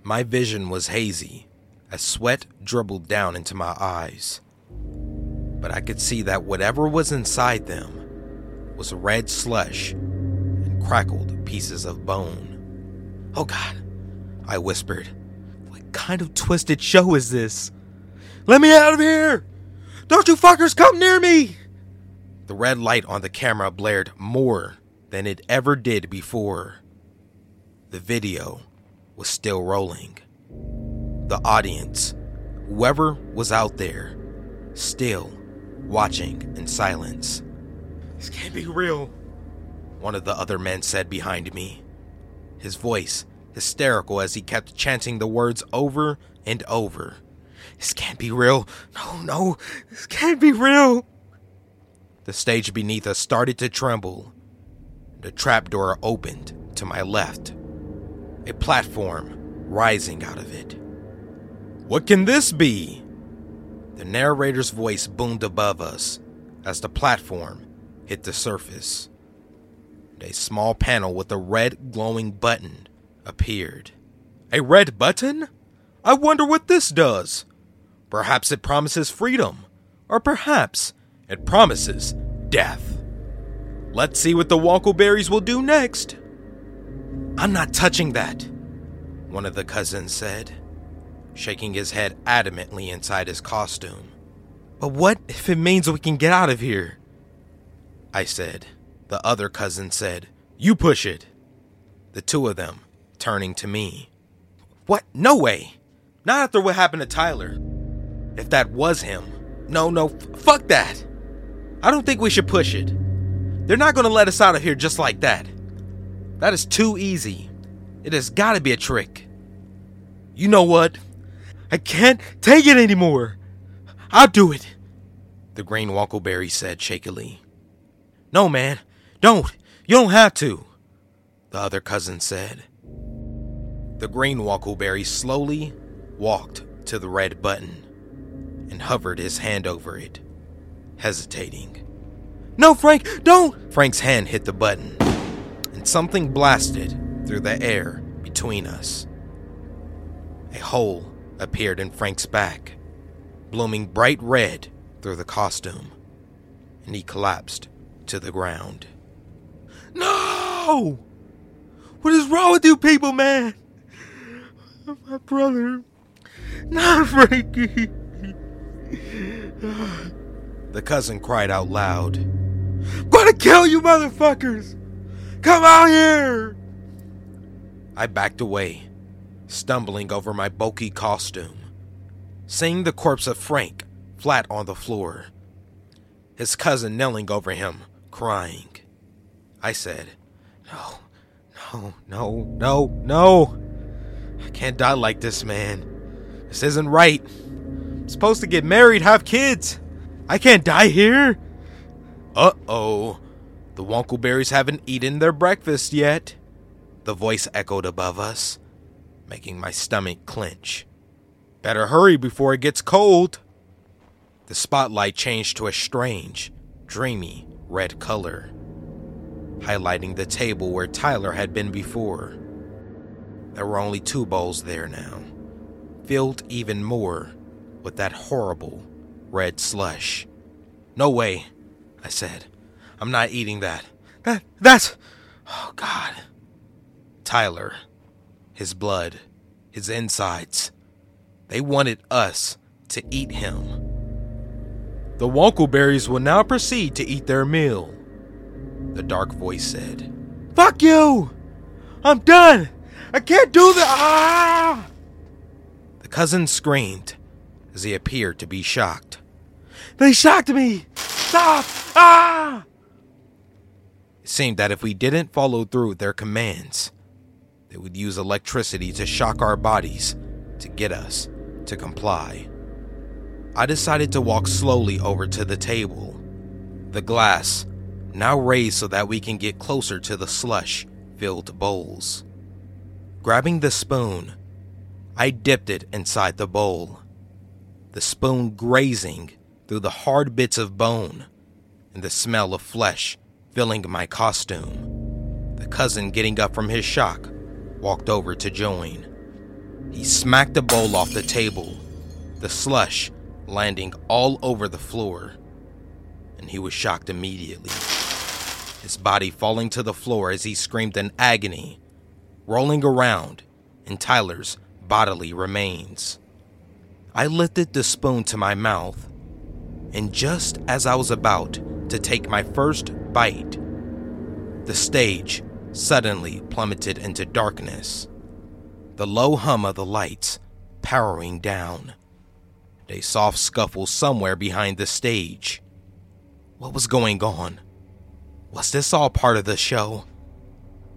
My vision was hazy as sweat dribbled down into my eyes, but I could see that whatever was inside them was red slush and crackled pieces of bone. Oh God, I whispered. What kind of twisted show is this? Let me out of here! Don't you fuckers come near me! The red light on the camera blared more than it ever did before. The video was still rolling. The audience, whoever was out there, still watching in silence. This can't be real, one of the other men said behind me. His voice hysterical as he kept chanting the words over and over. This can't be real. No, no, this can't be real. The stage beneath us started to tremble. The trapdoor opened to my left, a platform rising out of it. What can this be? The narrator's voice boomed above us as the platform hit the surface. A small panel with a red glowing button appeared. A red button? I wonder what this does. Perhaps it promises freedom, or perhaps it promises death. Let's see what the Wonkleberries will do next. I'm not touching that, one of the cousins said, shaking his head adamantly inside his costume. But what if it means we can get out of here? I said. The other cousin said, You push it. The two of them turning to me. What? No way. Not after what happened to Tyler. If that was him. No, no, f- fuck that. I don't think we should push it. They're not going to let us out of here just like that. That is too easy. It has got to be a trick. You know what? I can't take it anymore. I'll do it, the green Wonkleberry said shakily. No, man, don't. You don't have to, the other cousin said. The green Wonkleberry slowly walked to the red button and hovered his hand over it, hesitating. No, Frank, don't! Frank's hand hit the button, and something blasted through the air between us. A hole appeared in Frank's back, blooming bright red through the costume, and he collapsed to the ground. No! What is wrong with you people, man? My brother. Not Frankie. <sighs> The cousin cried out loud. I'm gonna kill you motherfuckers! Come out here! I backed away, stumbling over my bulky costume, seeing the corpse of Frank flat on the floor, his cousin kneeling over him, crying. I said, No, no, no, no, no. I can't die like this, man. This isn't right. Supposed to get married, have kids. I can't die here. Uh oh. The Wonkleberries haven't eaten their breakfast yet. The voice echoed above us, making my stomach clench. Better hurry before it gets cold. The spotlight changed to a strange, dreamy red color, highlighting the table where Tyler had been before. There were only two bowls there now, filled even more with that horrible red slush. No way, I said. I'm not eating that. That that's oh god. Tyler, his blood, his insides. They wanted us to eat him. The Wonkleberries will now proceed to eat their meal, the dark voice said. Fuck you! I'm done! I can't do that! Ah! The cousin screamed as he appeared to be shocked. They shocked me! Stop! Ah! It seemed that if we didn't follow through with their commands, they would use electricity to shock our bodies to get us to comply. I decided to walk slowly over to the table, the glass now raised so that we can get closer to the slush filled bowls. Grabbing the spoon, I dipped it inside the bowl. The spoon grazing through the hard bits of bone and the smell of flesh filling my costume. The cousin, getting up from his shock, walked over to join. He smacked the bowl off the table, the slush landing all over the floor, and he was shocked immediately. His body falling to the floor as he screamed in agony, rolling around in Tyler's bodily remains. I lifted the spoon to my mouth, and just as I was about to take my first bite, the stage suddenly plummeted into darkness, the low hum of the lights powering down. A soft scuffle somewhere behind the stage. What was going on? Was this all part of the show?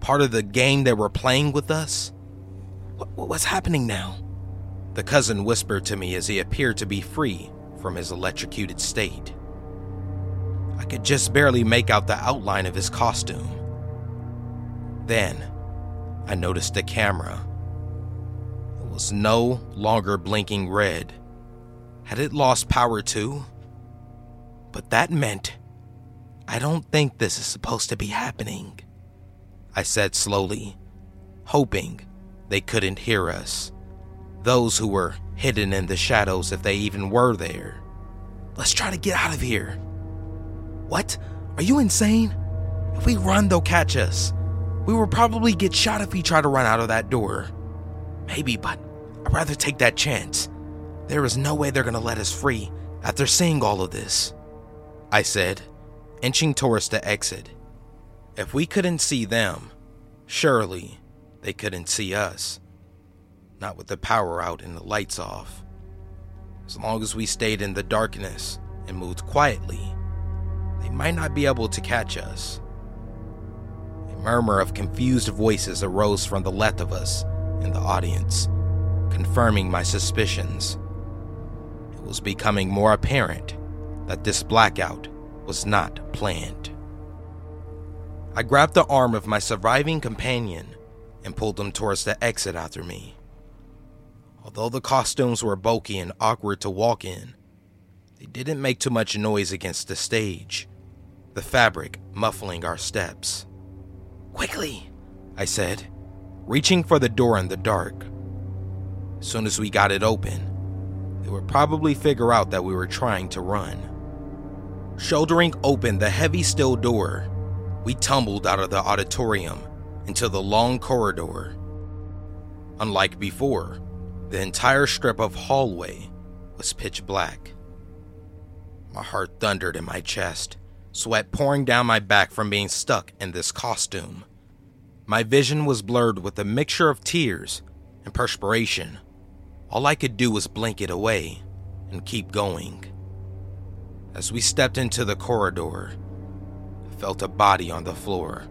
Part of the game they were playing with us? What, what's happening now? The cousin whispered to me as he appeared to be free from his electrocuted state. I could just barely make out the outline of his costume. Then, I noticed the camera. It was no longer blinking red. Had it lost power too? But that meant I don't think this is supposed to be happening, I said slowly, hoping they couldn't hear us those who were hidden in the shadows if they even were there. Let's try to get out of here. What? Are you insane? If we run, they'll catch us. We will probably get shot if we try to run out of that door. Maybe, but I'd rather take that chance. There is no way they're gonna let us free after seeing all of this. I said, inching towards the exit. If we couldn't see them, surely they couldn't see us not with the power out and the lights off. As long as we stayed in the darkness and moved quietly, they might not be able to catch us. A murmur of confused voices arose from the left of us in the audience, confirming my suspicions. It was becoming more apparent that this blackout was not planned. I grabbed the arm of my surviving companion and pulled him towards the exit after me. Although the costumes were bulky and awkward to walk in, they didn't make too much noise against the stage, the fabric muffling our steps. Quickly, I said, reaching for the door in the dark. As soon as we got it open, they would probably figure out that we were trying to run. Shouldering open the heavy steel door, we tumbled out of the auditorium into the long corridor. Unlike before, the entire strip of hallway was pitch black. My heart thundered in my chest, sweat pouring down my back from being stuck in this costume. My vision was blurred with a mixture of tears and perspiration. All I could do was blink it away and keep going. As we stepped into the corridor, I felt a body on the floor,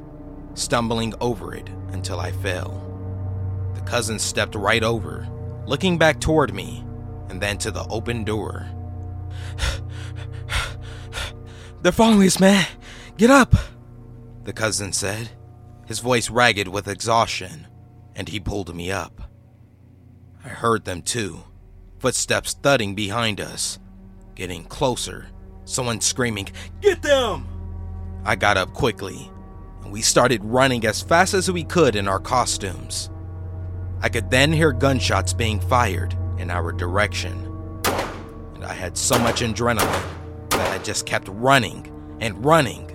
stumbling over it until I fell. The cousin stepped right over looking back toward me and then to the open door. <sighs> They're following us, man. Get up, the cousin said, his voice ragged with exhaustion, and he pulled me up. I heard them too, footsteps thudding behind us, getting closer, someone screaming, Get them! I got up quickly, and we started running as fast as we could in our costumes. I could then hear gunshots being fired in our direction. And I had so much adrenaline that I just kept running and running.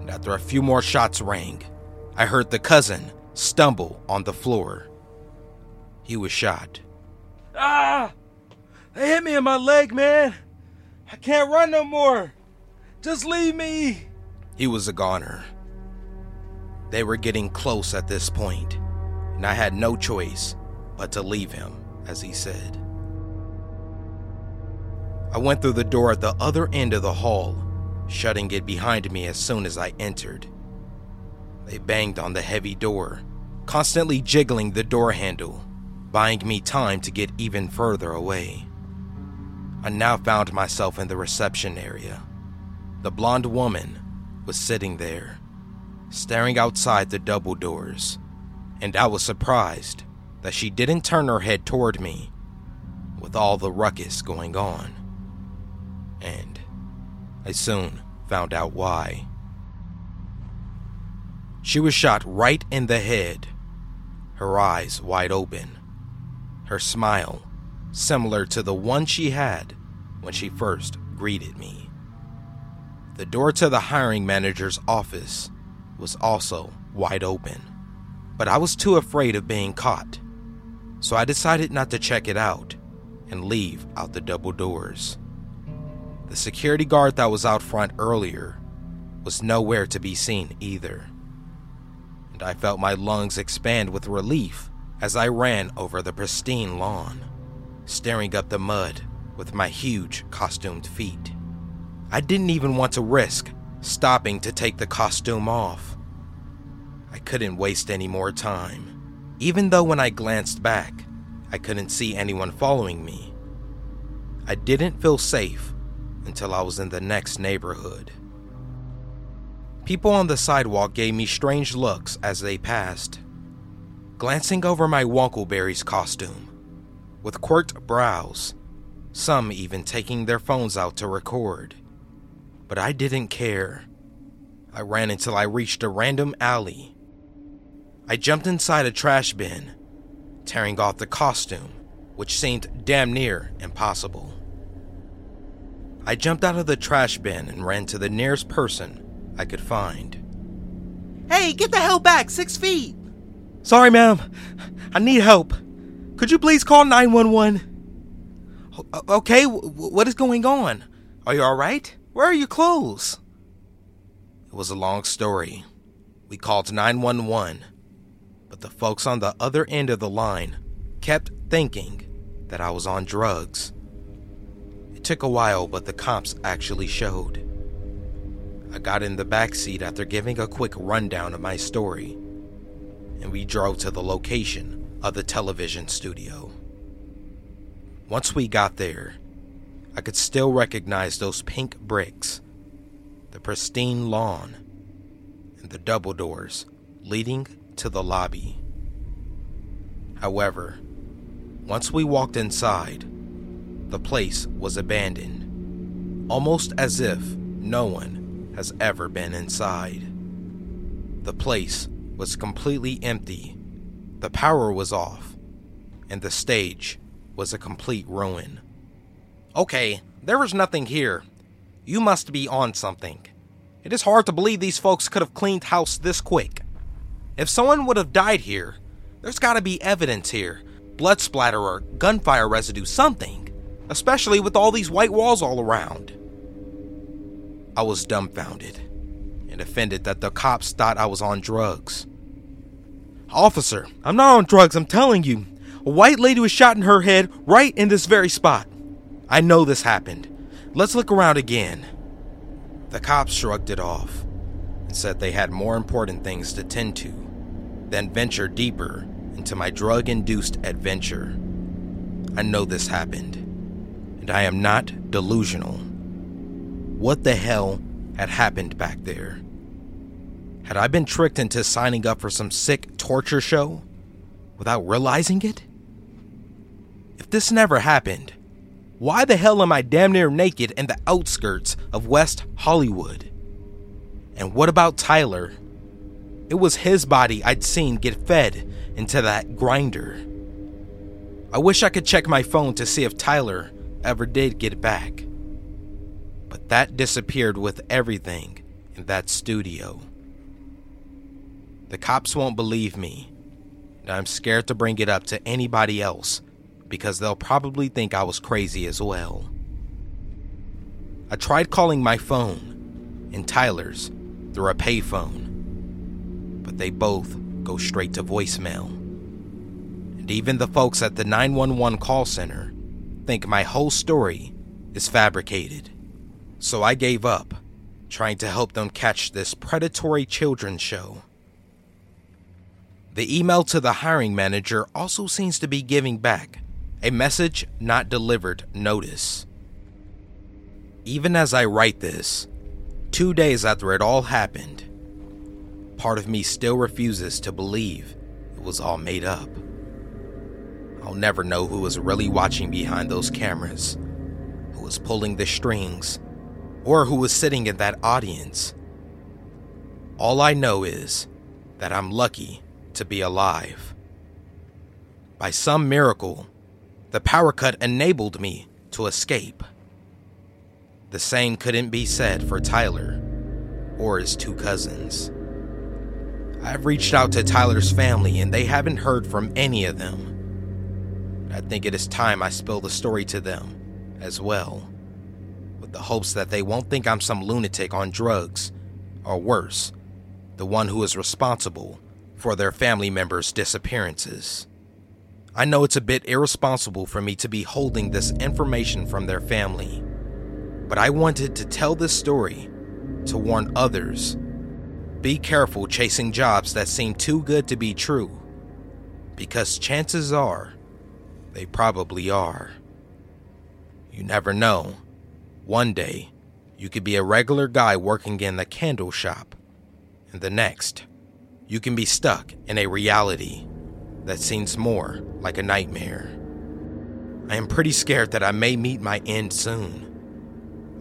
And after a few more shots rang, I heard the cousin stumble on the floor. He was shot. Ah! They hit me in my leg, man. I can't run no more. Just leave me. He was a goner. They were getting close at this point and I had no choice but to leave him, as he said. I went through the door at the other end of the hall, shutting it behind me as soon as I entered. They banged on the heavy door, constantly jiggling the door handle, buying me time to get even further away. I now found myself in the reception area. The blonde woman was sitting there, staring outside the double doors, and I was surprised that she didn't turn her head toward me. With all the ruckus going on. And I soon found out why. She was shot right in the head, her eyes wide open, her smile similar to the one she had when she first greeted me. The door to the hiring manager's office was also wide open, but I was too afraid of being caught, so I decided not to check it out and leave out the double doors. The security guard that was out front earlier was nowhere to be seen either and I felt my lungs expand with relief as I ran over the pristine lawn, staring up the mud with my huge costumed feet. I didn't even want to risk stopping to take the costume off. I couldn't waste any more time, even though when I glanced back, I couldn't see anyone following me. I didn't feel safe until I was in the next neighborhood. People on the sidewalk gave me strange looks as they passed. Glancing over my Wonkleberries costume, with quirked brows, some even taking their phones out to record. But I didn't care. I ran until I reached a random alley. I jumped inside a trash bin, tearing off the costume, which seemed damn near impossible. I jumped out of the trash bin and ran to the nearest person I could find. Hey, get the hell back, six feet! Sorry, ma'am. I need help. Could you please call 911? Okay, what is going on? Are you alright? Where are your clothes? It was a long story. We called 911, but the folks on the other end of the line kept thinking that I was on drugs. It took a while, but the cops actually showed. I got in the back seat after giving a quick rundown of my story, and we drove to the location of the television studio. Once we got there, I could still recognize those pink bricks, the pristine lawn, and the double doors leading to the lobby. However, once we walked inside, the place was abandoned, almost as if no one has ever been inside. The place was completely empty, the power was off, and the stage was a complete ruin. Okay, there was nothing here. You must be on something. It is hard to believe these folks could have cleaned house this quick. If someone would have died here, there's gotta be evidence here blood splatter or gunfire residue, something. Especially with all these white walls all around. I was dumbfounded and offended that the cops thought I was on drugs. Officer, I'm not on drugs, I'm telling you. A white lady was shot in her head right in this very spot. I know this happened. Let's look around again. The cops shrugged it off said they had more important things to tend to than venture deeper into my drug induced adventure. I know this happened, and I am not delusional what the hell had happened back there. Had I been tricked into signing up for some sick torture show without realizing it? If this never happened, why the hell am I damn near naked in the outskirts of West Hollywood? And what about Tyler? It was his body I'd seen get fed into that grinder. I wish I could check my phone to see if Tyler ever did get back but that disappeared with everything in that studio. The cops won't believe me, and I'm scared to bring it up to anybody else because they'll probably think I was crazy as well. I tried calling my phone and Tyler's through a payphone, but they both go straight to voicemail. And even the folks at the 911 call center think my whole story is fabricated. So I gave up, trying to help them catch this predatory children's show. The email to the hiring manager also seems to be giving back a message not delivered notice. Even as I write this, two days after it all happened, part of me still refuses to believe it was all made up. I'll never know who was really watching behind those cameras, who was pulling the strings, or who was sitting in that audience. All I know is that I'm lucky to be alive. By some miracle, the power cut enabled me to escape. The same couldn't be said for Tyler or his two cousins. I've reached out to Tyler's family and they haven't heard from any of them. I think it is time I spill the story to them as well, with the hopes that they won't think I'm some lunatic on drugs, or worse, the one who is responsible for their family members' disappearances. I know it's a bit irresponsible for me to be holding this information from their family, but I wanted to tell this story to warn others. Be careful chasing jobs that seem too good to be true, because chances are they probably are. You never know. One day, you could be a regular guy working in the candle shop, and the next, you can be stuck in a reality that seems more like a nightmare. I am pretty scared that I may meet my end soon,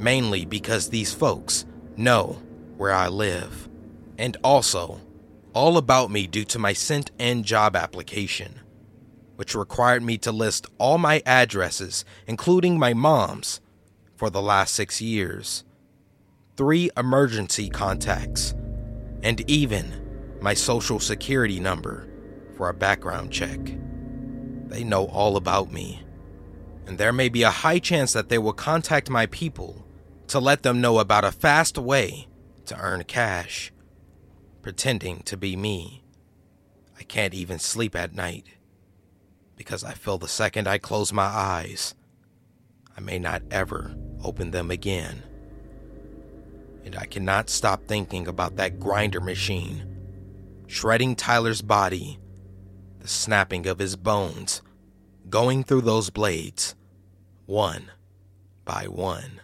mainly because these folks know where I live, and also all about me due to my sent in job application, which required me to list all my addresses, including my mom's, for the last six years, three emergency contacts, and even my social security number for a background check. They know all about me, and there may be a high chance that they will contact my people to let them know about a fast way to earn cash, pretending to be me. I can't even sleep at night because I feel the second I close my eyes, I may not ever open them again. And I cannot stop thinking about that grinder machine, shredding Tyler's body the snapping of his bones going through those blades, one by one.